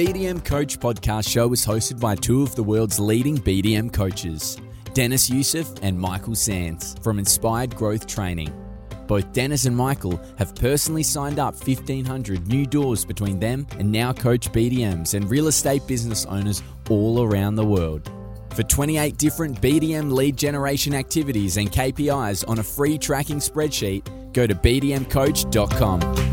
BDM Coach podcast show is hosted by two of the world's leading BDM coaches, Dennis Youssef and Michael Sands from Inspired Growth Training. Both Dennis and Michael have personally signed up 1,500 new doors between them and now coach BDMs and real estate business owners all around the world. For 28 different BDM lead generation activities and KPIs on a free tracking spreadsheet, go to bdmcoach.com.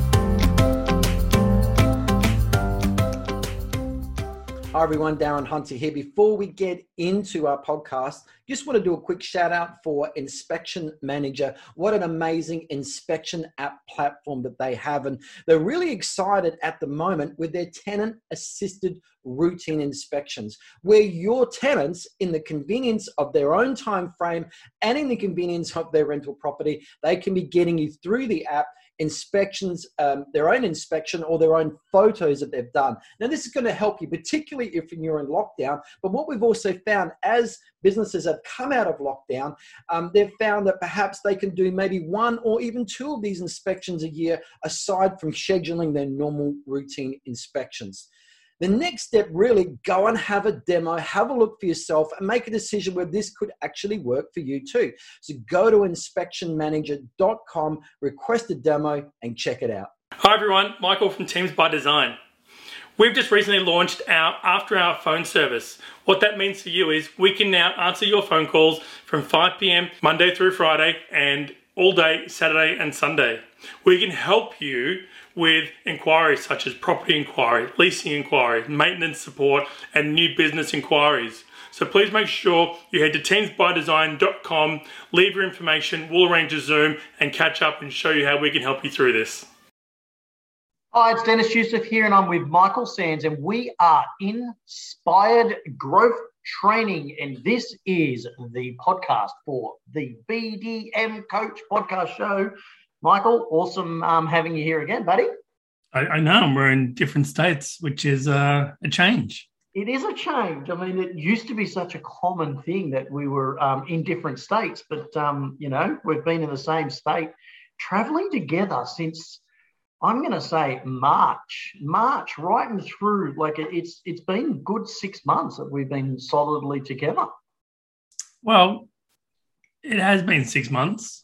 Hi everyone, Darren Hunter here. Before we get into our podcast, just want to do a quick shout out for Inspection Manager. What an amazing inspection app platform that they have. And they're really excited at the moment with their tenant assisted routine inspections, where your tenants, in the convenience of their own time frame and in the convenience of their rental property, they can be getting you through the app inspections, um, their own inspection or their own photos that they've done. Now, this is going to help you, particularly if you're in lockdown. But what we've also found as businesses have come out of lockdown, um, they've found that perhaps they can do maybe one or even two of these inspections a year aside from scheduling their normal routine inspections. The next step really go and have a demo, have a look for yourself, and make a decision where this could actually work for you too. So go to inspectionmanager.com, request a demo, and check it out. Hi everyone, Michael from Teams by Design. We've just recently launched our after hour phone service. What that means for you is we can now answer your phone calls from 5 p.m. Monday through Friday and all day Saturday and Sunday. We can help you with inquiries such as property inquiry, leasing inquiry, maintenance support, and new business inquiries. So please make sure you head to teamsbydesign.com, leave your information, we'll arrange a Zoom and catch up and show you how we can help you through this. Hi, it's Dennis Youssef here, and I'm with Michael Sands, and we are Inspired Growth Training, and this is the podcast for the BDM Coach Podcast Show Michael, awesome um, having you here again, buddy. I, I know we're in different states, which is uh, a change. It is a change. I mean, it used to be such a common thing that we were um, in different states, but um, you know, we've been in the same state, traveling together since I'm going to say March, March, right and through. Like it's it's been good six months that we've been solidly together. Well, it has been six months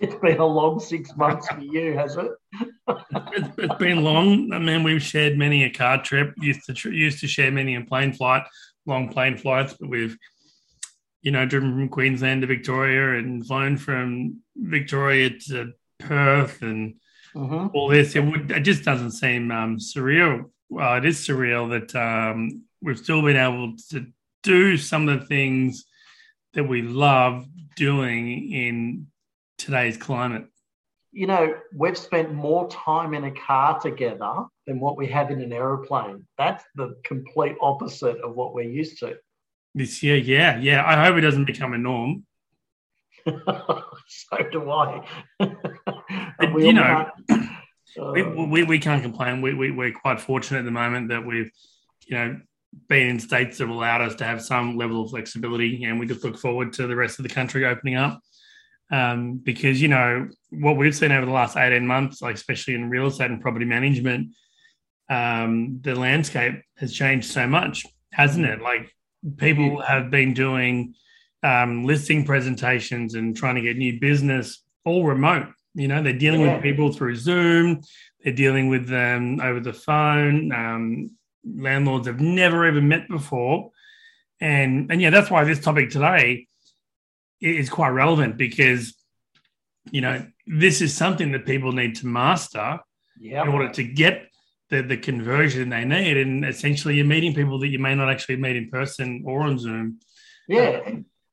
it's been a long six months for you, has it? it's, it's been long. I mean, we've shared many a car trip. Used to used to share many a plane flight, long plane flights. But we've, you know, driven from Queensland to Victoria and flown from Victoria to Perth and mm-hmm. all this. It, would, it just doesn't seem um, surreal. Well, it is surreal that um, we've still been able to do some of the things that we love doing in today's climate? You know, we've spent more time in a car together than what we have in an aeroplane. That's the complete opposite of what we're used to. This year, yeah, yeah. I hope it doesn't become a norm. so do I. you know, we, uh, we, we can't complain. We, we, we're quite fortunate at the moment that we've, you know, been in states that have allowed us to have some level of flexibility, and we just look forward to the rest of the country opening up um, because you know what we've seen over the last 18 months like especially in real estate and property management um, the landscape has changed so much hasn't it? Like people have been doing um, listing presentations and trying to get new business all remote. You know they're dealing yeah. with people through zoom they're dealing with them over the phone um, landlords have never ever met before. And and yeah that's why this topic today is quite relevant because you know this is something that people need to master yep. in order to get the, the conversion they need. And essentially you're meeting people that you may not actually meet in person or on zoom. Yeah.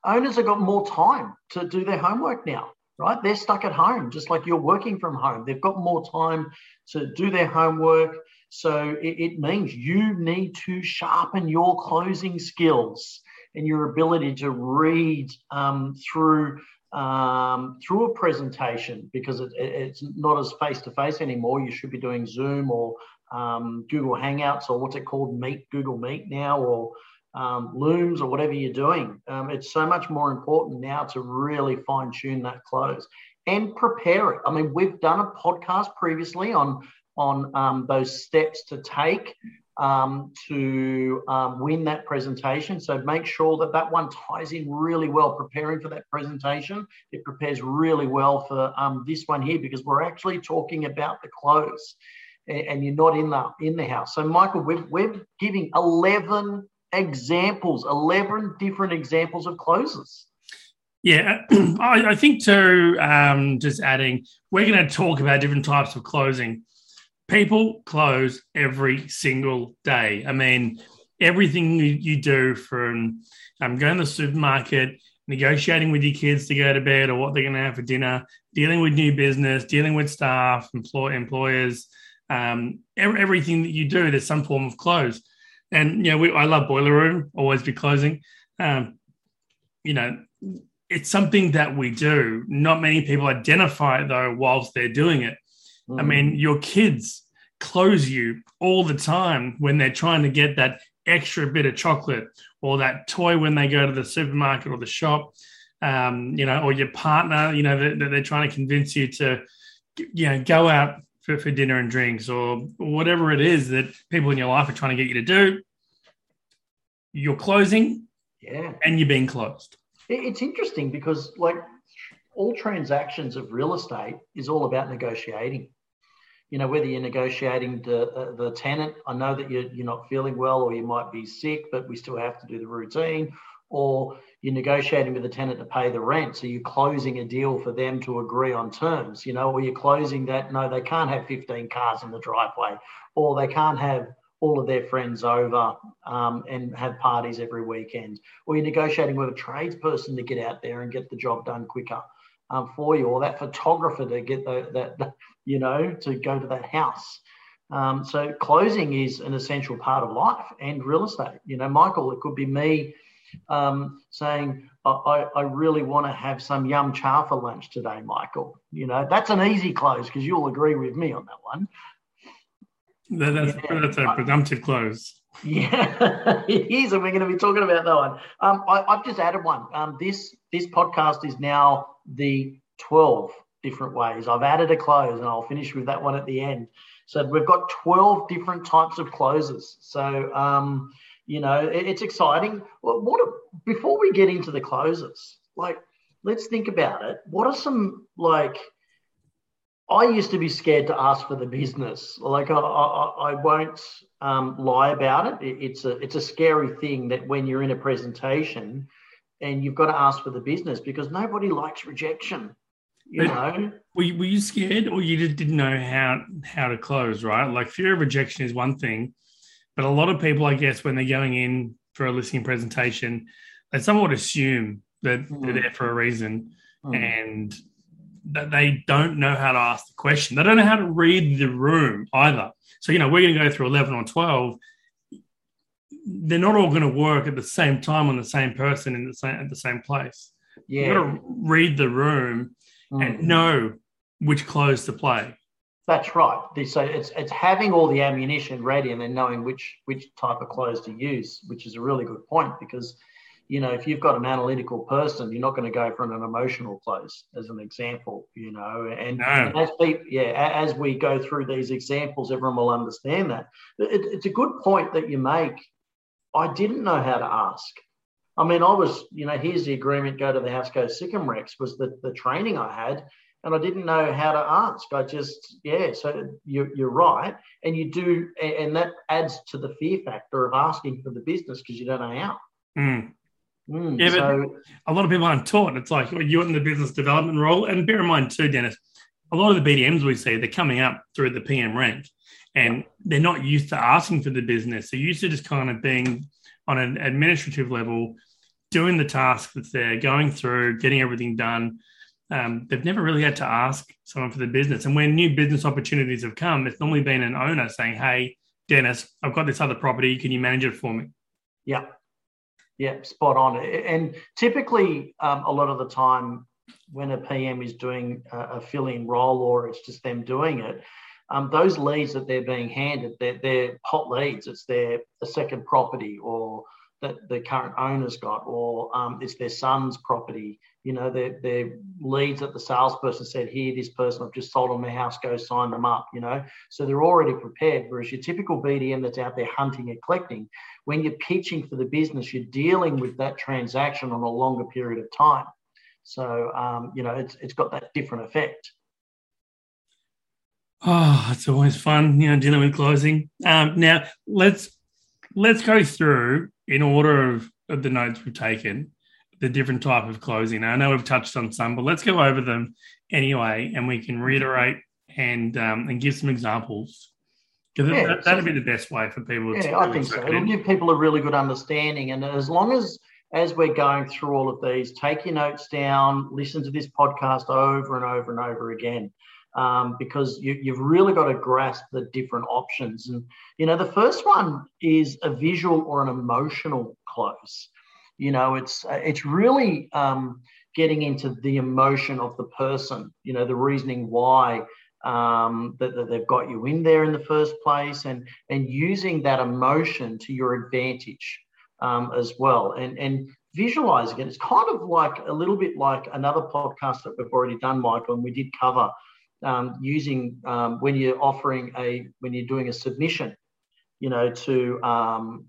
Owners have got more time to do their homework now right? They're stuck at home just like you're working from home. They've got more time to do their homework. So it, it means you need to sharpen your closing skills and your ability to read um, through um, through a presentation because it, it's not as face to face anymore. You should be doing Zoom or um, Google Hangouts or what's it called, Meet, Google Meet now, or um, Looms or whatever you're doing. Um, it's so much more important now to really fine tune that close and prepare it. I mean, we've done a podcast previously on on um, those steps to take um, to um, win that presentation. So make sure that that one ties in really well, preparing for that presentation. It prepares really well for um, this one here because we're actually talking about the close and you're not in the in the house. So Michael, we're, we're giving 11 examples, 11 different examples of closes. Yeah, I, I think too, um, just adding, we're going to talk about different types of closing people close every single day. I mean, everything you, do from um, going to the supermarket, negotiating with your kids to go to bed or what they're going to have for dinner, dealing with new business, dealing with staff, employ, employers, um, every, everything that you do, there's some form of close. And, you know, we, I love Boiler Room, always be closing. Um, you know, it's something that we do. Not many people identify it, though, whilst they're doing it. Mm. I mean, your kids close you all the time when they're trying to get that extra bit of chocolate or that toy when they go to the supermarket or the shop, um, you know, or your partner, you know, that, they're trying to convince you to, you know, go out for, for dinner and drinks or whatever it is that people in your life are trying to get you to do. You're closing, yeah, and you're being closed. It's interesting because, like, all transactions of real estate is all about negotiating you know, whether you're negotiating the, uh, the tenant, I know that you're, you're not feeling well or you might be sick, but we still have to do the routine, or you're negotiating with the tenant to pay the rent. So you're closing a deal for them to agree on terms, you know, or you're closing that, no, they can't have 15 cars in the driveway, or they can't have all of their friends over um, and have parties every weekend, or you're negotiating with a tradesperson to get out there and get the job done quicker um, for you, or that photographer to get the, that, you know, to go to that house. Um, so closing is an essential part of life and real estate. You know, Michael, it could be me um, saying, I, I really want to have some yum cha for lunch today, Michael. You know, that's an easy close because you'll agree with me on that one. That, that's, yeah. that's a presumptive close. Yeah, it is, and we're going to be talking about that one. Um, I, have just added one. Um, this this podcast is now the 12 different ways. I've added a close, and I'll finish with that one at the end. So we've got 12 different types of closes. So um, you know, it, it's exciting. Well, what before we get into the closes, like let's think about it. What are some like I used to be scared to ask for the business. Like I, I, I won't um, lie about it. It's a it's a scary thing that when you're in a presentation and you've got to ask for the business because nobody likes rejection. You but know, were you, were you scared or you just didn't know how how to close? Right, like fear of rejection is one thing, but a lot of people, I guess, when they're going in for a listing presentation, they somewhat assume that mm. they're there for a reason, mm. and that they don't know how to ask the question. They don't know how to read the room either. So, you know, we're going to go through 11 or 12. They're not all going to work at the same time on the same person in the same at the same place. Yeah. You've got to read the room mm. and know which close to play. That's right. So it's it's having all the ammunition ready and then knowing which which type of close to use, which is a really good point because you know, if you've got an analytical person, you're not going to go for an emotional close, as an example, you know. And, no. and as people, yeah, as we go through these examples, everyone will understand that. It, it's a good point that you make. I didn't know how to ask. I mean, I was, you know, here's the agreement: go to the house, go Sycamore Rex was the the training I had, and I didn't know how to ask. I just, yeah. So you're you're right, and you do, and that adds to the fear factor of asking for the business because you don't know how. Mm. Mm, yeah, so, but a lot of people aren't taught. It's like you're in the business development role, and bear in mind too, Dennis, a lot of the BDMs we see they're coming up through the PM rank, and they're not used to asking for the business. They're used to just kind of being on an administrative level, doing the task they're going through, getting everything done. Um, they've never really had to ask someone for the business. And when new business opportunities have come, it's normally been an owner saying, "Hey, Dennis, I've got this other property. Can you manage it for me?" Yeah, yeah, spot on. And typically, um, a lot of the time, when a PM is doing a, a fill-in role or it's just them doing it, um, those leads that they're being handed, they're, they're hot leads. It's their a second property or that the current owner's got, or um, it's their son's property. You know, their, their leads that the salesperson said, here, this person, I've just sold them my house, go sign them up, you know. So they're already prepared. Whereas your typical BDM that's out there hunting and collecting, when you're pitching for the business, you're dealing with that transaction on a longer period of time. So, um, you know, it's, it's got that different effect. Oh, it's always fun, you know, dealing with closing. Um, now let's let's go through in order of, of the notes we've taken the different type of closing. I know we've touched on some, but let's go over them anyway, and we can reiterate and um, and give some examples because yeah, that, would so, be the best way for people. Yeah, to I think so. It'll give people a really good understanding, and as long as as we're going through all of these, take your notes down, listen to this podcast over and over and over again um, because you, have really got to grasp the different options. And, you know, the first one is a visual or an emotional close. You know, it's, it's really um, getting into the emotion of the person, you know, the reasoning why um, that, that, they've got you in there in the first place and, and using that emotion to your advantage um, as well. And, and visualizing it, it's kind of like a little bit like another podcast that we've already done, Michael, and we did cover um, using um, when you're offering a when you're doing a submission, you know, to um,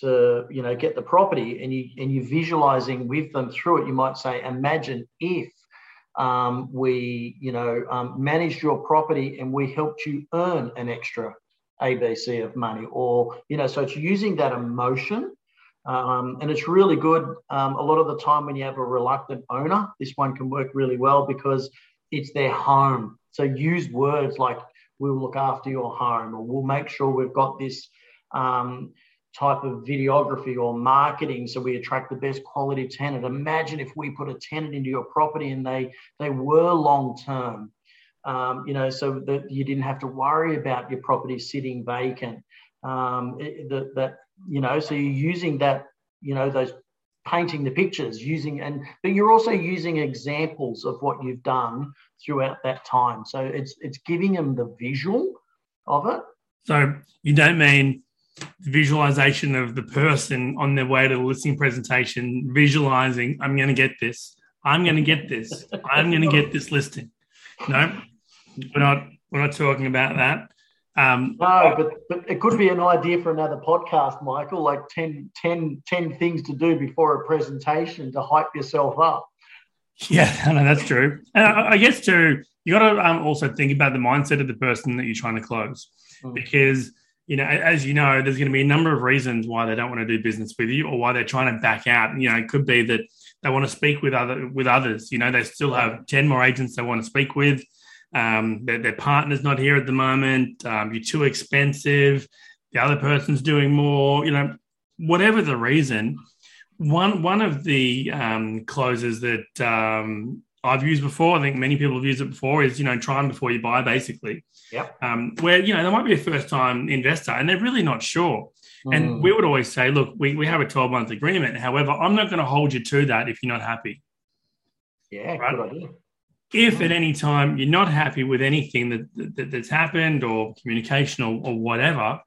to you know get the property and you and you're visualizing with them through it. You might say, imagine if um, we you know um, managed your property and we helped you earn an extra ABC of money, or you know, so it's using that emotion. Um, and it's really good. Um, a lot of the time, when you have a reluctant owner, this one can work really well because it's their home. So use words like we'll look after your home or we'll make sure we've got this um, type of videography or marketing so we attract the best quality tenant. Imagine if we put a tenant into your property and they they were long term. Um, you know, so that you didn't have to worry about your property sitting vacant. Um, that, that you know, so you're using that, you know, those painting the pictures using and but you're also using examples of what you've done throughout that time. So it's it's giving them the visual of it. So you don't mean the visualization of the person on their way to the listing presentation visualizing i'm going to get this. I'm going to get this. I'm going to get this listing. No we're not we're not talking about that um, no, but, but it could be an idea for another podcast, Michael, like 10, 10, 10 things to do before a presentation to hype yourself up. Yeah, no, that's true. And I, I guess, too, you got to um, also think about the mindset of the person that you're trying to close mm. because you know, as you know, there's going to be a number of reasons why they don't want to do business with you or why they're trying to back out. You know, it could be that they want to speak with other with others. You know, they still have 10 more agents they want to speak with um, their, their, partner's not here at the moment, um, you're too expensive, the other person's doing more, you know, whatever the reason. One one of the um, closes that um, I've used before, I think many people have used it before, is you know try them before you buy, basically. Yeah. Um, where you know there might be a first time investor and they're really not sure. And mm. we would always say, look, we, we have a 12 month agreement. However, I'm not going to hold you to that if you're not happy. Yeah, right? good idea if at any time you're not happy with anything that, that that's happened or communication or, or whatever,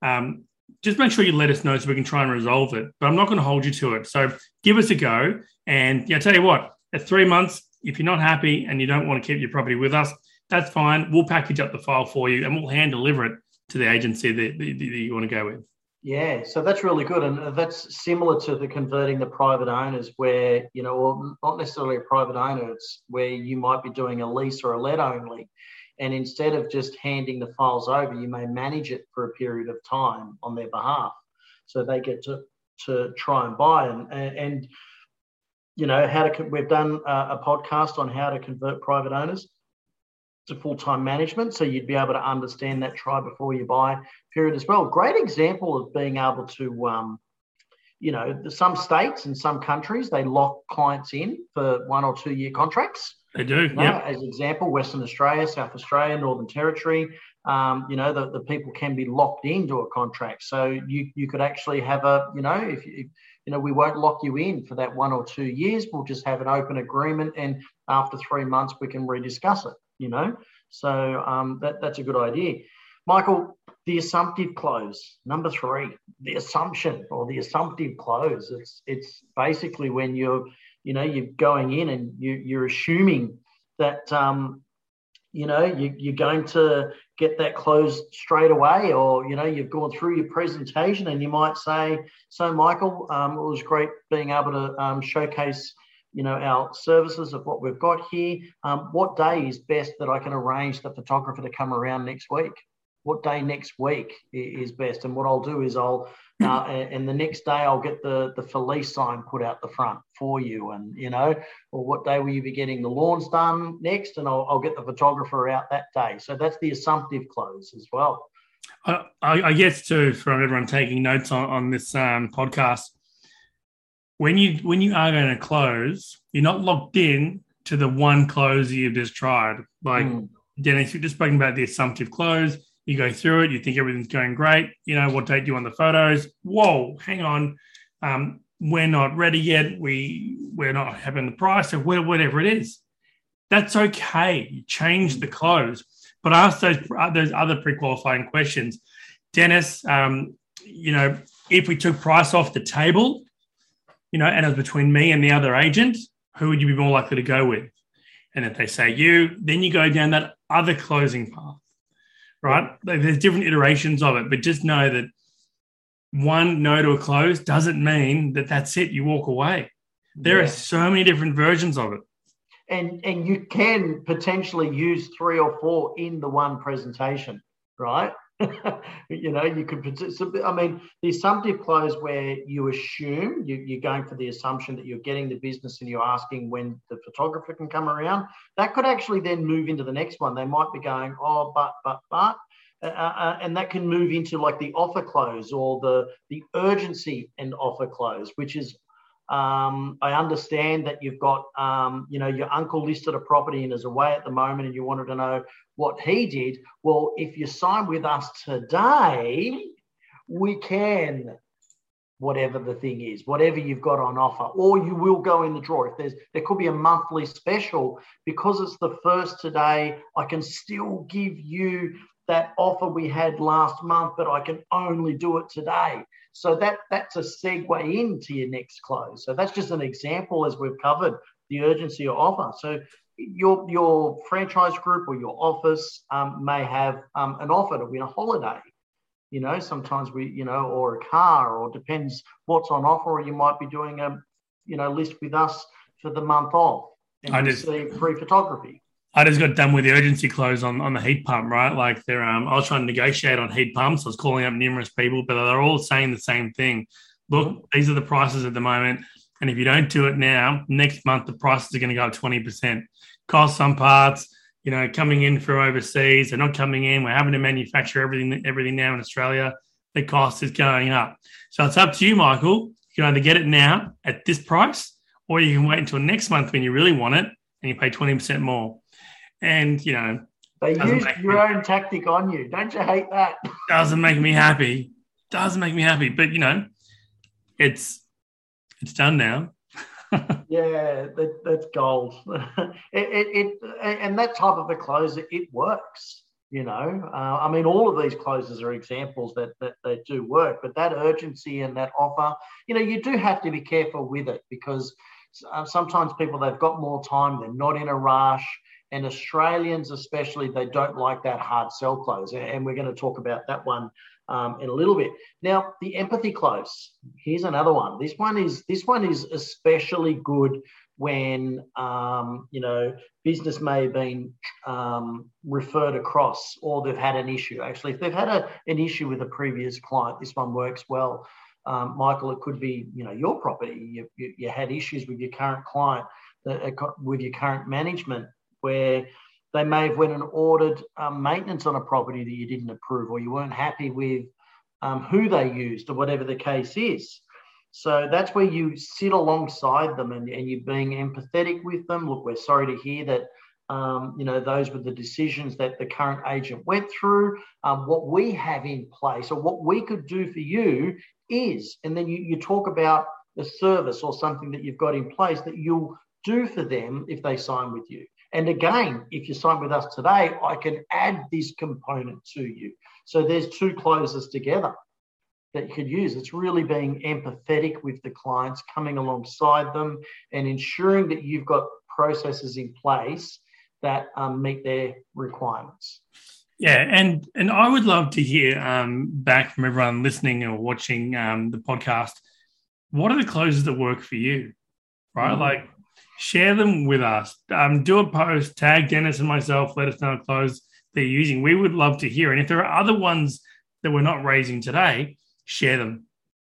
um, just make sure you let us know so we can try and resolve it. But I'm not going to hold you to it. So give us a go. And yeah, I tell you what, at three months, if you're not happy and you don't want to keep your property with us, that's fine. We'll package up the file for you and we'll hand deliver it to the agency that, that, that you want to go with. Yeah, so that's really good, and uh, that's similar to the converting the private owners, where you know, well, not necessarily a private owner, it's where you might be doing a lease or a let only, and instead of just handing the files over, you may manage it for a period of time on their behalf, so they get to to try and buy and and, you know how to. We've done a, a podcast on how to convert private owners to full-time management so you'd be able to understand that try before you buy period as well great example of being able to um, you know some states and some countries they lock clients in for one or two year contracts they do you know, yeah as example western australia south australia northern territory um, you know the, the people can be locked into a contract so you you could actually have a you know if you you know, we won't lock you in for that one or two years. We'll just have an open agreement, and after three months, we can rediscuss it you know. So um, that, that's a good idea. Michael, the assumptive close, number three, the assumption or the assumptive close. It's it's basically when you're, you know, you're going in and you, you're assuming that um, you know you, you're going to get that closed straight away or you know you've gone through your presentation and you might say so michael um, it was great being able to um, showcase you know our services of what we've got here um, what day is best that i can arrange the photographer to come around next week what day next week is best. And what I'll do is I'll, uh, and the next day I'll get the the For Lease sign put out the front for you, and you know, or what day will you be getting the lawns done next, and I'll, I'll get the photographer out that day. So that's the assumptive close as well. I, I guess too, from everyone taking notes on, on this um, podcast, when you when you are going to close, you're not locked in to the one close you've just tried. Like mm. Dennis, you've just spoken about the assumptive close you go through it, you think everything's going great. You know, what date do you want the photos? Whoa, hang on. Um, we're not ready yet. We we're not having the price or whatever it is. That's okay. You change the close, but ask those those other pre-qualifying questions. Dennis, um, you know, if we took price off the table, you know, and it was between me and the other agent, who would you be more likely to go with? And if they say you, then you go down that other closing path right? There's different iterations of it, but just know that one no to a close doesn't mean that that's it. You walk away. There yeah. are so many different versions of it. And, and you can potentially use three or four in the one presentation, right? you know, you could, I mean, the assumptive close where you assume you, are going for the assumption that you're getting the business and you're asking when the photographer can come around, that could actually then move into the next one. They might be going, oh, but, but, but. Uh, uh, uh and that can move into like the offer close or the the urgency and offer close, which is um, I understand that you've got, um, you know, your uncle listed a property and is away at the moment, and you wanted to know what he did. Well, if you sign with us today, we can, whatever the thing is, whatever you've got on offer, or you will go in the draw. If there's, there could be a monthly special because it's the first today. I can still give you that offer we had last month, but I can only do it today. So that that's a segue into your next close. So that's just an example as we've covered the urgency of offer. So your your franchise group or your office um, may have um, an offer to win a holiday. You know, sometimes we, you know, or a car, or depends what's on offer. Or you might be doing a, you know, list with us for the month off and I receive free photography. I just got done with the urgency close on, on the heat pump, right? Like they're um, I was trying to negotiate on heat pumps. I was calling up numerous people, but they're all saying the same thing. Look, mm-hmm. these are the prices at the moment. And if you don't do it now, next month the prices are going to go up 20%. Cost some parts, you know, coming in from overseas, they're not coming in. We're having to manufacture everything everything now in Australia. The cost is going up. So it's up to you, Michael. You can either get it now at this price, or you can wait until next month when you really want it and you pay 20% more and you know they used your me, own tactic on you. Don't you hate that? Doesn't make me happy. Doesn't make me happy. But you know, it's it's done now. yeah, that, that's gold. it, it, it, and that type of a close, it works. You know, uh, I mean, all of these closes are examples that, that that do work. But that urgency and that offer, you know, you do have to be careful with it because uh, sometimes people they've got more time, they're not in a rush and Australians, especially, they don't like that hard sell close. And we're going to talk about that one um, in a little bit. Now, the empathy close. Here's another one. This one is this one is especially good when um, you know business may have been um, referred across or they've had an issue. Actually, if they've had a, an issue with a previous client, this one works well. Um, Michael, it could be you know your property. You, you, you had issues with your current client, uh, with your current management where they may have went and ordered um, maintenance on a property that you didn't approve or you weren't happy with um, who they used or whatever the case is. So that's where you sit alongside them and, and you're being empathetic with them. Look, we're sorry to hear that. Um, you know, those were the decisions that the current agent went through. Um, what we have in place or what we could do for you is, and then you, you talk about a service or something that you've got in place that you'll do for them if they sign with you And again, if you sign with us today, I can add this component to you. So there's two closes together that you could use. It's really being empathetic with the clients, coming alongside them, and ensuring that you've got processes in place that um, meet their requirements. Yeah, and and I would love to hear um, back from everyone listening or watching um, the podcast. What are the closes that work for you? Right, mm-hmm. like share them with us. Um, do a post, tag Dennis and myself. Let us know what closes they're using. We would love to hear. And if there are other ones that we're not raising today, share them.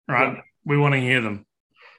Right, yeah. we want to hear them.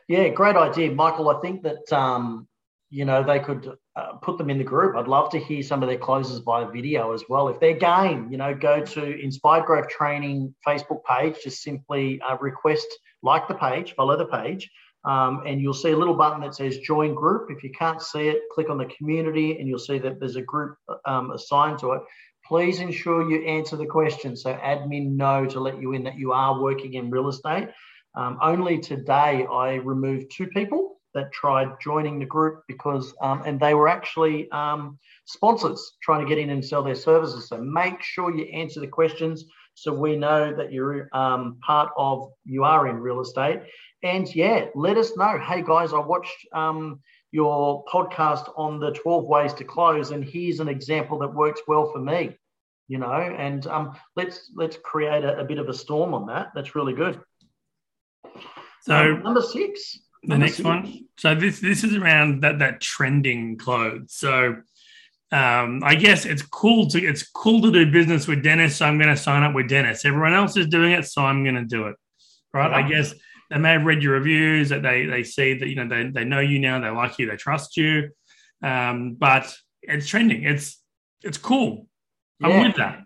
Yeah, great idea, Michael. I think that um, you know they could uh, put them in the group. I'd love to hear some of their closes by video as well. If they're game, you know, go to Inspired Growth Training Facebook page. Just simply uh, request like the page, follow the page, um, and you'll see a little button that says Join Group. If you can't see it, click on the Community, and you'll see that there's a group um, assigned to it. Please ensure you answer the question so admin know to let you in that you are working in real estate. Um, only today I removed two people that tried joining the group because, um, and they were actually um, sponsors trying to get in and sell their services. So make sure you answer the questions so we know that you're um, part of, you are in real estate. And yeah, let us know. Hey guys, I watched um, your podcast on the 12 ways to close, and here's an example that works well for me. You know, and um, let's let's create a, a bit of a storm on that. That's really good. So um, number six the next one. So this this is around that that trending close. So um, I guess it's cool to it's cool to do business with Dennis. So I'm going to sign up with Dennis. Everyone else is doing it, so I'm going to do it. Right? Yeah. I guess they may have read your reviews. That they they see that you know they they know you now. They like you. They trust you. Um, but it's trending. It's it's cool. I'm with that.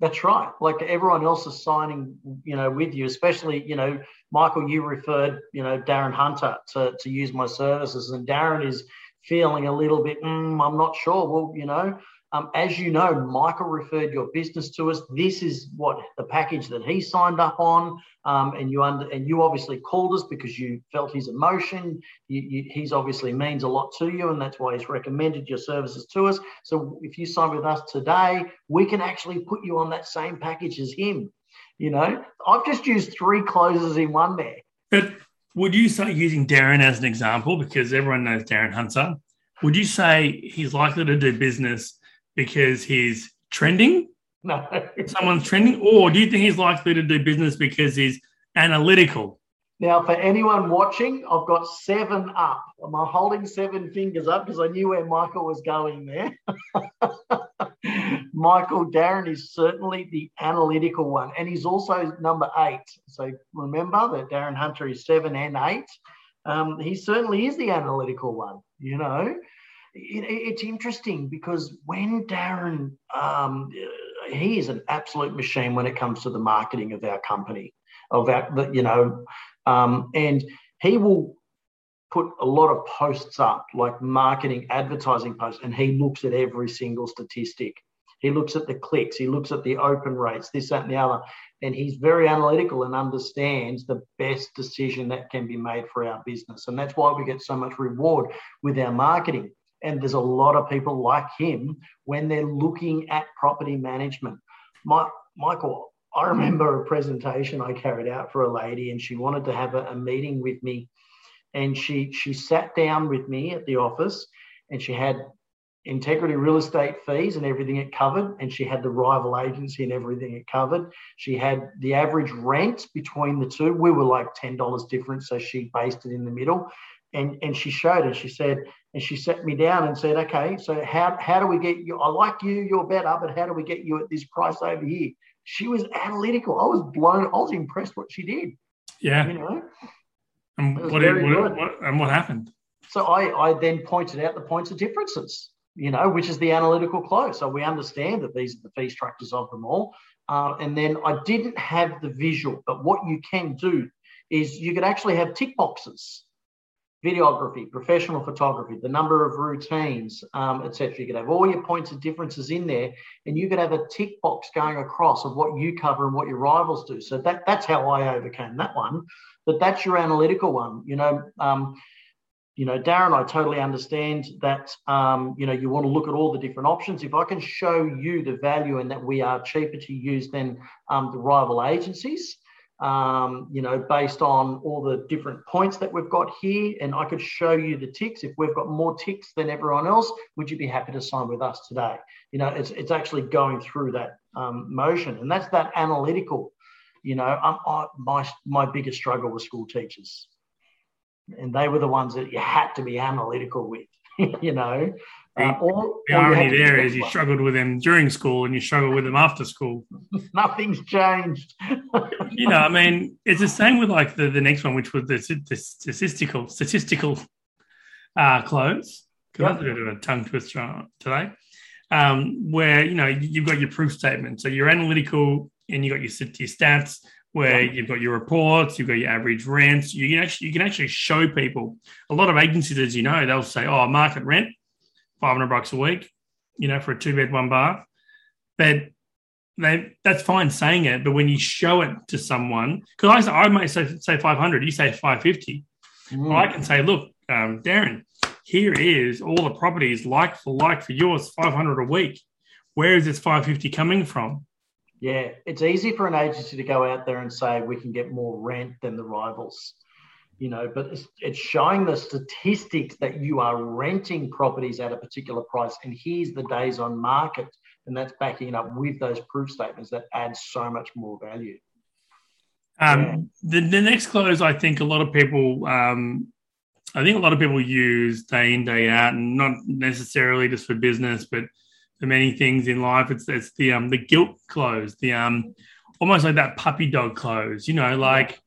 That's right. Like everyone else is signing, you know, with you, especially, you know, Michael, you referred, you know, Darren Hunter to, to use my services, and Darren is feeling a little bit, mm, I'm not sure. Well, you know, um, as you know, Michael referred your business to us. This is what the package that he signed up on, um, and you under and you obviously called us because you felt his emotion. You, you, he's obviously means a lot to you, and that's why he's recommended your services to us. So if you sign with us today, we can actually put you on that same package as him. You know, I've just used three closes in one there. But would you say using Darren as an example, because everyone knows Darren Hunter, would you say he's likely to do business because he's trending? No. Someone's trending? Or do you think he's likely to do business because he's analytical? Now, for anyone watching, I've got seven up. Am I holding seven fingers up because I knew where Michael was going there? Michael Darren is certainly the analytical one, and he's also number eight. So remember that Darren Hunter is seven and eight. Um, he certainly is the analytical one. You know, it, it's interesting because when Darren, um, he is an absolute machine when it comes to the marketing of our company, of our, you know, um, and he will put a lot of posts up, like marketing, advertising posts, and he looks at every single statistic. He looks at the clicks, he looks at the open rates, this, that, and the other. And he's very analytical and understands the best decision that can be made for our business. And that's why we get so much reward with our marketing. And there's a lot of people like him when they're looking at property management. My, Michael, I remember a presentation I carried out for a lady, and she wanted to have a, a meeting with me. And she she sat down with me at the office, and she had integrity real estate fees and everything it covered, and she had the rival agency and everything it covered. She had the average rent between the two. We were like ten dollars difference, so she based it in the middle. And and she showed it. She said, and she sat me down and said, okay, so how how do we get you? I like you, you're better, but how do we get you at this price over here? she was analytical. I was blown. I was impressed what she did. Yeah. You know. And what, what, what, and what happened? So I, I then pointed out the points of differences, you know, which is the analytical close. So we understand that these are the fee structures of them all. Uh, and then I didn't have the visual, but what you can do is you could actually have tick boxes videography, professional photography, the number of routines, um, etc. You could have all your points of differences in there, and you could have a tick box going across of what you cover and what your rivals do. So that, that's how I overcame that one. But that's your analytical one. You know, um, you know, Darren, I totally understand that, um, you know, you want to look at all the different options. If I can show you the value and that we are cheaper to use than um, the rival agencies, um, you know, based on all the different points that we've got here, and I could show you the ticks. If we've got more ticks than everyone else, would you be happy to sign with us today? You know, it's, it's actually going through that um, motion, and that's that analytical. You know, I, my my biggest struggle was school teachers and they were the ones that you had to be analytical with. you know, uh, or, the or irony there is you struggled with them during school and you struggle with them after school. Nothing's changed. you know, I mean, it's the same with like the, the next one, which was the, the statistical statistical uh, close. Because yep. that's a bit of a tongue twister today. Um, where you know you've got your proof statement, so you're analytical and you've got your, your stats where yeah. you've got your reports, you've got your average rents. You can actually you can actually show people. A lot of agencies, as you know, they'll say, "Oh, market rent, five hundred bucks a week," you know, for a two bed, one bath. But they that's fine saying it, but when you show it to someone, because I, I might say say five hundred, you say five fifty. Mm. I can say, look, um, Darren, here is all the properties like for like for yours, five hundred a week. Where is this five fifty coming from? Yeah, it's easy for an agency to go out there and say we can get more rent than the rivals, you know, but it's, it's showing the statistics that you are renting properties at a particular price. And here's the days on market. And that's backing it up with those proof statements that add so much more value. Um, yeah. the, the next close, I think a lot of people, um, I think a lot of people use day in, day out, and not necessarily just for business, but for many things in life. It's it's the um the guilt close, the um almost like that puppy dog close. You know, like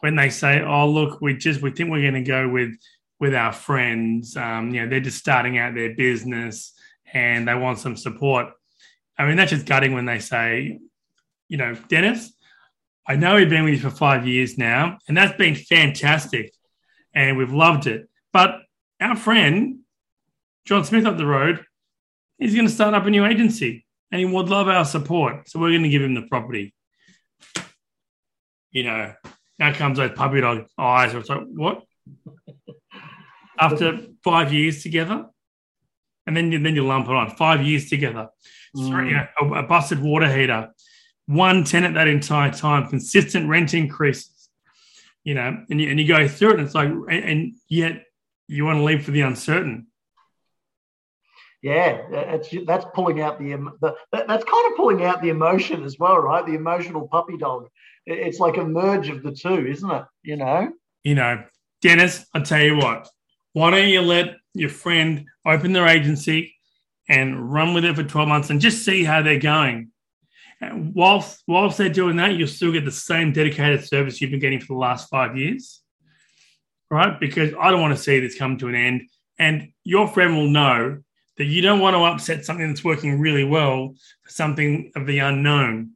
when they say, "Oh, look, we just we think we're going to go with with our friends." Um, you know, they're just starting out their business and they want some support. I mean, that's just gutting when they say, you know, Dennis, I know we've been with you for five years now, and that's been fantastic, and we've loved it. But our friend John Smith up the road he's going to start up a new agency and he would love our support. So we're going to give him the property. You know, now comes those puppy dog eyes. It's like, what? After five years together? And then, you, then you lump it on five years together. Mm. You know, a, a busted water heater, one tenant that entire time, consistent rent increases, you know, and you, and you go through it and it's like, and, and yet you want to leave for the uncertain yeah, it's, that's pulling out the, the that's kind of pulling out the emotion as well, right? The emotional puppy dog. It's like a merge of the two, isn't it? You know. You know, Dennis. I tell you what. Why don't you let your friend open their agency and run with it for twelve months and just see how they're going? And whilst whilst they're doing that, you'll still get the same dedicated service you've been getting for the last five years, right? Because I don't want to see this come to an end, and your friend will know that you don't want to upset something that's working really well for something of the unknown.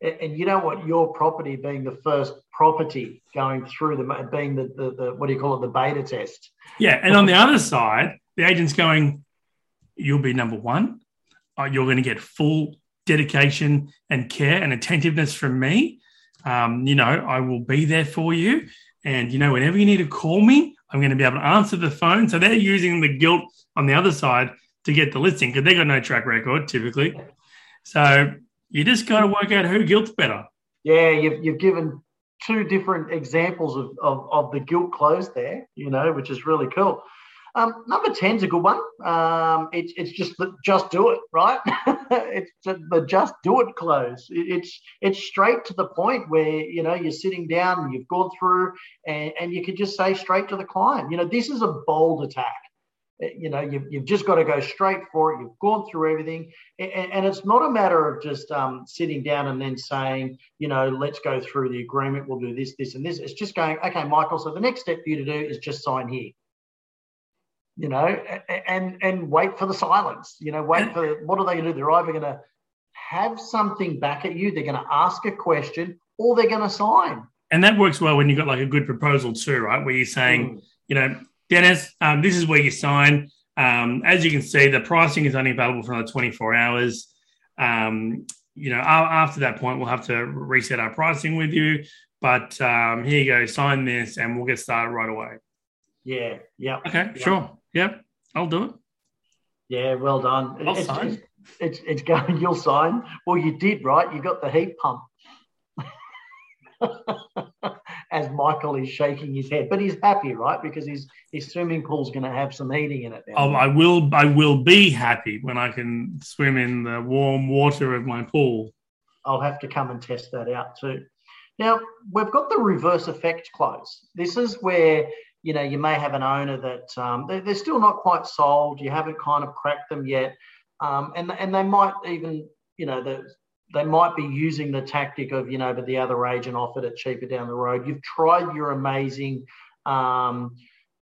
And you know what? Your property being the first property going through the being the, the, the what do you call it? The beta test. Yeah, and on the other side, the agent's going, "You'll be number one. Uh, you're going to get full dedication and care and attentiveness from me. Um, you know, I will be there for you. And you know, whenever you need to call me, I'm going to be able to answer the phone. So they're using the guilt on the other side to get the listing because they've got no track record typically. So you just got to work out who guilt's better. Yeah, you've, you've given two different examples of, of, of the guilt close there, you know, which is really cool. Um, number 10 is a good one. Um, it, it's just the just do it, right? it's the just do it close. It, it's it's straight to the point where you know you're sitting down and you've gone through and, and you can just say straight to the client, you know, this is a bold attack. Eh, you know, you've, you've just got to go straight for it. You've gone through everything. And, and it's not a matter of just um, sitting down and then saying, you know, let's go through the agreement. We'll do this, this, and this. It's just going, okay, Michael, so the next step for you to do is just sign here you know, and and wait for the silence. You know, wait for what are they going to do? They're either going to have something back at you, they're going to ask a question, or they're going to sign. And that works well when you've got like a good proposal too, right? Where you're saying, mm. you know, Dennis, um, this is where you sign. Um, as you can see, the pricing is only available for another 24 hours. Um, you know, after that point, we'll have to reset our pricing with you. But um, here you go, sign this, and we'll get started right away. Yeah. Yeah. Okay. Yep. Sure. Yep. I'll do it. Yeah. Well done. I'll it's, sign. It's, it's, it's going. You'll sign. Well, you did right. You got the heat pump. As Michael is shaking his head, but he's happy, right? Because his his swimming pool's going to have some heating in it. Now. Oh, I will. I will be happy when I can swim in the warm water of my pool. I'll have to come and test that out too. Now, we've got the reverse effect close. This is where you know you may have an owner that um, they're, they're, still not quite sold. You haven't kind of cracked them yet, um, and and they might even you know the, they might be using the tactic of you know but the other agent offered it cheaper down the road. You've tried your amazing um,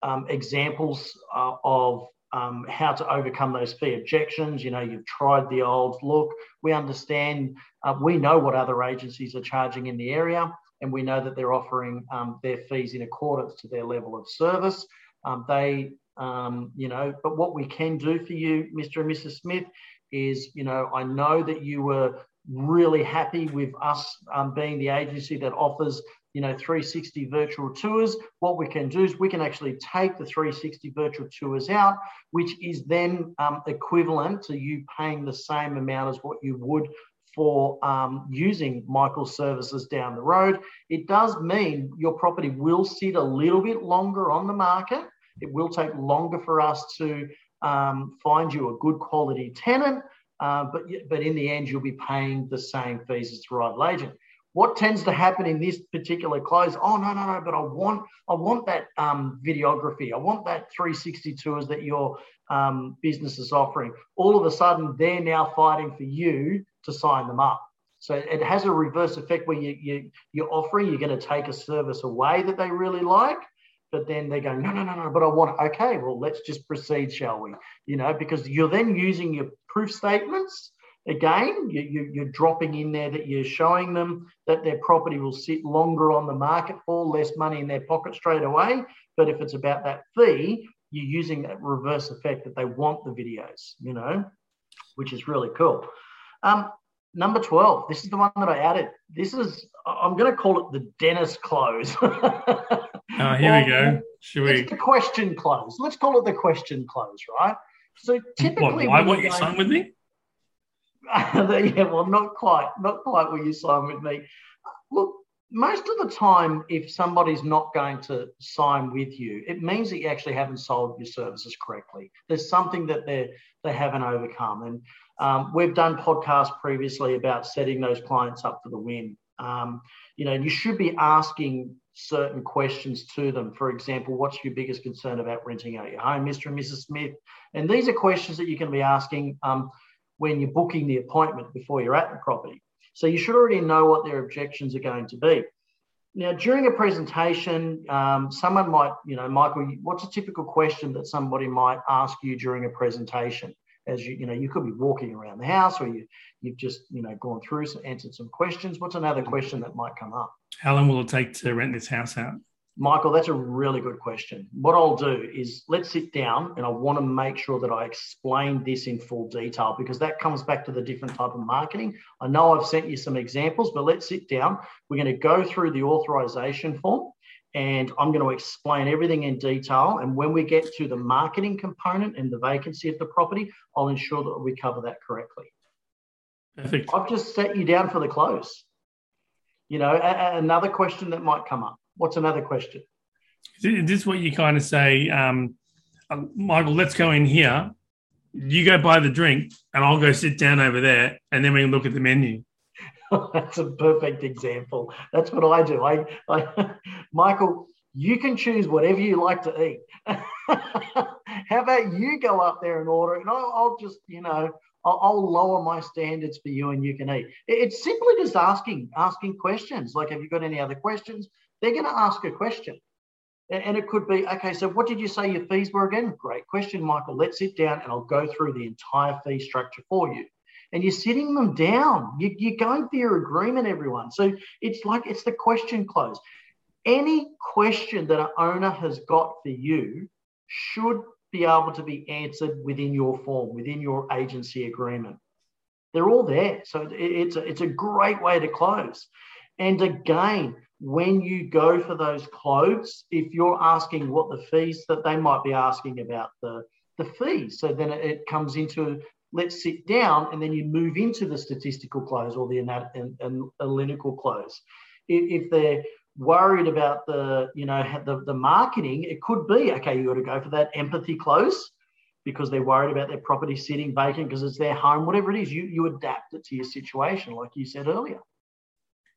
um examples uh, of um, how to overcome those fee objections. You know, you've tried the old look. We understand, uh, we know what other agencies are charging in the area, and we know that they're offering um, their fees in accordance to their level of service. Um, they, um, you know, but what we can do for you, Mr. and Mrs. Smith, is, you know, I know that you were really happy with us um, being the agency that offers you know 360 virtual tours what we can do is we can actually take the 360 virtual tours out which is then um, equivalent to you paying the same amount as what you would for um, using Michael's services down the road. It does mean your property will sit a little bit longer on the market. It will take longer for us to um, find you a good quality tenant, uh, but, but in the end, you'll be paying the same fees as the rival agent. What tends to happen in this particular close oh no no no but i want i want that um, videography. I want that 360 tours that your um, business is offering. All of a sudden they're now fighting for you to sign them up. So it has a reverse effect where you, you you're offering you're going to take a service away that they really like but then they're going no no no no but i want okay well let's just proceed shall we you know because you're then using your proof statements Again, you, are dropping in there that you're showing them that their property will sit longer on the market for less money in their pocket straight away. But if it's about that fee, you're using that reverse effect that they want the videos, you know, which is really cool. Um, number 12, this is the one that I added. This is, I'm going to call it the Dennis close. oh, here we go. Should we? It's the question close. Let's call it the question close, right? So typically, what, why won't you sign with me? yeah, well, not quite, not quite Will you sign with me. Look, most of the time, if somebody's not going to sign with you, it means that you actually haven't sold your services correctly. There's something that they they haven't overcome, and um, we've done podcasts previously about setting those clients up for the win. Um, you know, you should be asking certain questions to them. For example, what's your biggest concern about renting out your home, Mr. and Mrs. Smith? And these are questions that you can be asking. Um, when you're booking the appointment before you're at the property. So you should already know what their objections are going to be. Now, during a presentation, um, someone might, you know, Michael, what's a typical question that somebody might ask you during a presentation? As you, you know, you could be walking around the house, or you, you've just, you know, gone through, some, answered some questions. What's another question that might come up? How long will it take to rent this house out? Michael, that's a really good question. What I'll do is let's sit down and I want to make sure that I explain this in full detail because that comes back to the different type of marketing. I know I've sent you some examples, but let's sit down. We're going to go through the authorization form and I'm going to explain everything in detail. And when we get to the marketing component and the vacancy of the property, I'll ensure that we cover that correctly. Perfect. I've just set you down for the close. You know, a- another question that might come up What's another question? Is this what you kind of say, um, uh, Michael? Let's go in here. You go buy the drink, and I'll go sit down over there, and then we can look at the menu. That's a perfect example. That's what I do. I, I Michael, you can choose whatever you like to eat. How about you go up there and order, and I'll, I'll just, you know, I'll, I'll, lower my standards for you, and you can eat. It's simply just asking, asking questions. Like, have you got any other questions? they're going to ask a question. And it could be, okay, so what did you say your fees were again? Great question, Michael. Let's sit down and I'll go through the entire fee structure for you. And you're sitting them down. You, are going for your agreement, everyone. So it's like it's the question close. Any question that an owner has got for you should be able to be answered within your form, within your agency agreement. They're all there. So it's a, it's a great way to close. And again, when you go for those closes, if you're asking what the fees that they might be asking about the the fees, so then it comes into let's sit down and then you move into the statistical close or the analytical close. If they're worried about the you know the, the marketing, it could be okay. You got to go for that empathy close because they're worried about their property sitting vacant because it's their home. Whatever it is, you you adapt it to your situation, like you said earlier.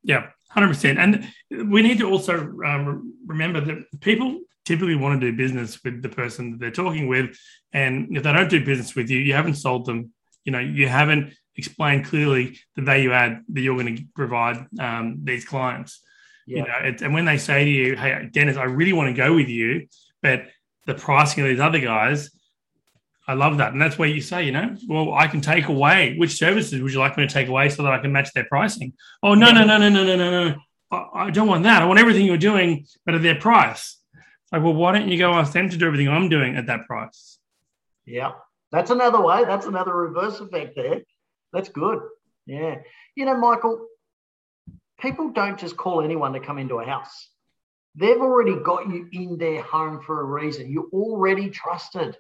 Yeah, hundred percent. And we need to also um, remember that people typically want to do business with the person that they're talking with. And if they don't do business with you, you haven't sold them. You know, you haven't explained clearly the value add that you're going to provide um, these clients. Yeah. You know, it, and when they say to you, "Hey, Dennis, I really want to go with you, but the pricing of these other guys," I love that, and that's where you say, you know, well, I can take away which services would you like me to take away so that I can match their pricing? Oh no, yeah. no, no, no, no, no, no, no! I, I don't want that. I want everything you're doing, but at their price. Like, well, why don't you go ask them to do everything I'm doing at that price? Yeah, that's another way. That's another reverse effect there. That's good. Yeah. You know, Michael, people don't just call anyone to come into a house. They've already got you in their home for a reason. You're already trusted.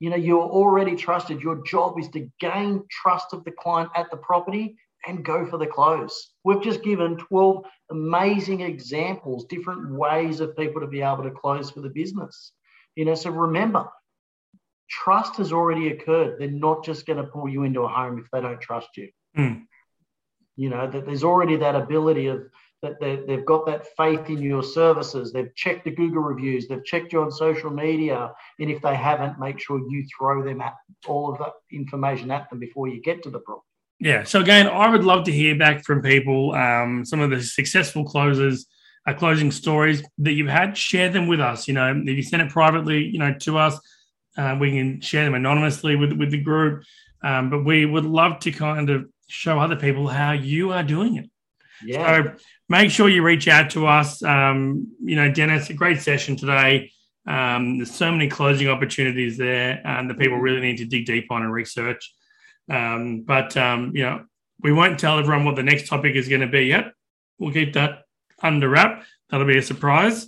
You know, you're already trusted. Your job is to gain trust of the client at the property and go for the close. We've just given 12 amazing examples, different ways of people to be able to close for the business. You know, so remember, trust has already occurred. They're not just going to pull you into a home if they don't trust you. Mm. You know, that there's already that ability of that they've got that faith in your services. They've checked the Google reviews, they've checked you on social media. And if they haven't, make sure you throw them at all of that information at them before you get to the property. Yeah. So again, I would love to hear back from people, um, some of the successful closers, uh, closing stories that you've had. Share them with us. You know, if you send it privately, you know, to us, uh, we can share them anonymously with with the group. Um, but we would love to kind of show other people how you are doing it. Yeah. So make sure you reach out to us. Um, you know, Dennis, a great session today. Um, there's so many closing opportunities there, and the people really need to dig deep on and research. Um, but um, you know, we won't tell everyone what the next topic is going to be yet. We'll keep that under wrap. That'll be a surprise.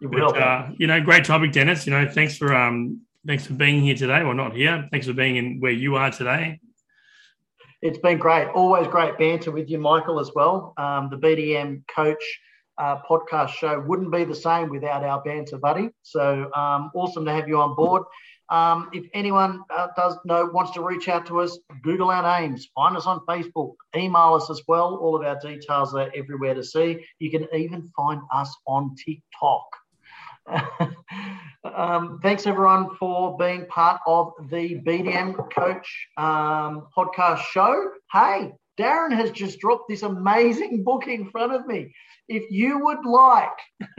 You will. But, uh, you know, great topic, Dennis. You know, thanks for um, thanks for being here today. Well, not here. Thanks for being in where you are today. It's been great. Always great banter with you, Michael, as well. Um, the BDM coach uh, podcast show wouldn't be the same without our banter buddy. So um, awesome to have you on board. Um, if anyone uh, does know wants to reach out to us, Google our names, find us on Facebook, email us as well. All of our details are everywhere to see. You can even find us on TikTok. um, thanks everyone for being part of the BDM Coach um, podcast show. Hey, Darren has just dropped this amazing book in front of me. If you would like,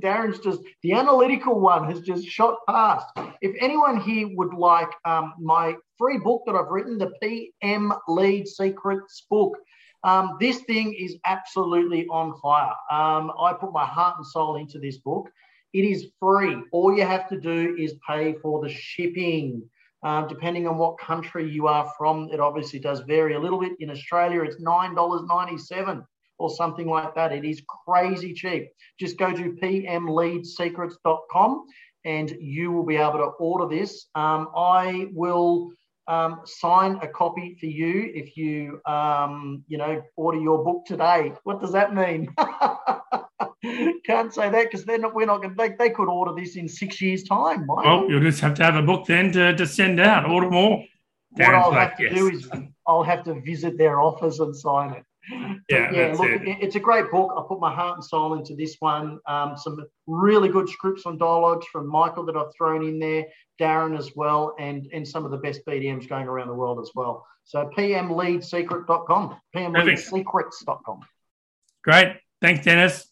Darren's just the analytical one has just shot past. If anyone here would like um, my free book that I've written, the PM Lead Secrets book, um, this thing is absolutely on fire. Um, I put my heart and soul into this book. It is free. All you have to do is pay for the shipping. Um, depending on what country you are from, it obviously does vary a little bit. In Australia, it's $9.97 or something like that. It is crazy cheap. Just go to pmleadsecrets.com and you will be able to order this. Um, I will um, sign a copy for you if you, um, you know, order your book today. What does that mean? Can't say that because they're not. We're not going. They, they could order this in six years' time. Well, you'll just have to have a book then to, to send out. Order more. What I'll like, have to yes. do is I'll have to visit their office and sign it. Yeah, yeah. Look, it. it's a great book. I put my heart and soul into this one. Um, some really good scripts and dialogues from Michael that I've thrown in there, Darren as well, and and some of the best BDMs going around the world as well. So pmleadsecret.com, pmleadsecrets.com. Great. Thanks, Dennis.